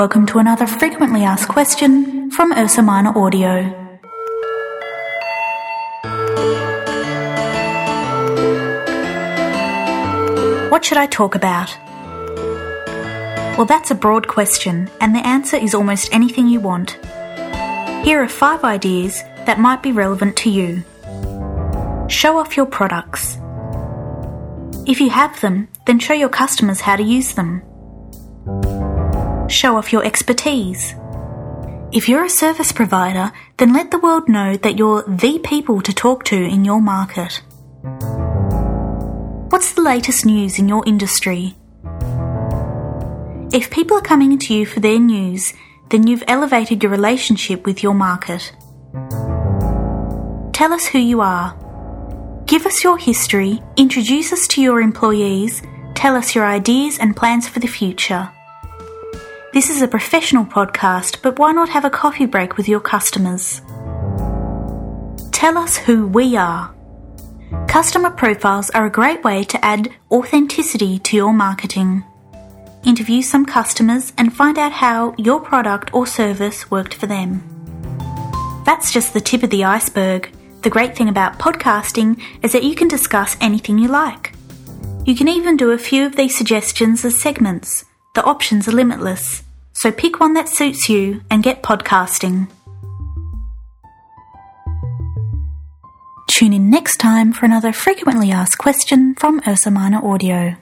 Welcome to another frequently asked question from Ursa Minor Audio. What should I talk about? Well, that's a broad question, and the answer is almost anything you want. Here are five ideas that might be relevant to you. Show off your products. If you have them, then show your customers how to use them. Show off your expertise. If you're a service provider, then let the world know that you're the people to talk to in your market. What's the latest news in your industry? If people are coming to you for their news, then you've elevated your relationship with your market. Tell us who you are. Give us your history, introduce us to your employees, tell us your ideas and plans for the future. This is a professional podcast, but why not have a coffee break with your customers? Tell us who we are. Customer profiles are a great way to add authenticity to your marketing. Interview some customers and find out how your product or service worked for them. That's just the tip of the iceberg. The great thing about podcasting is that you can discuss anything you like. You can even do a few of these suggestions as segments. The options are limitless. So pick one that suits you and get podcasting. Tune in next time for another frequently asked question from Ursa Minor Audio.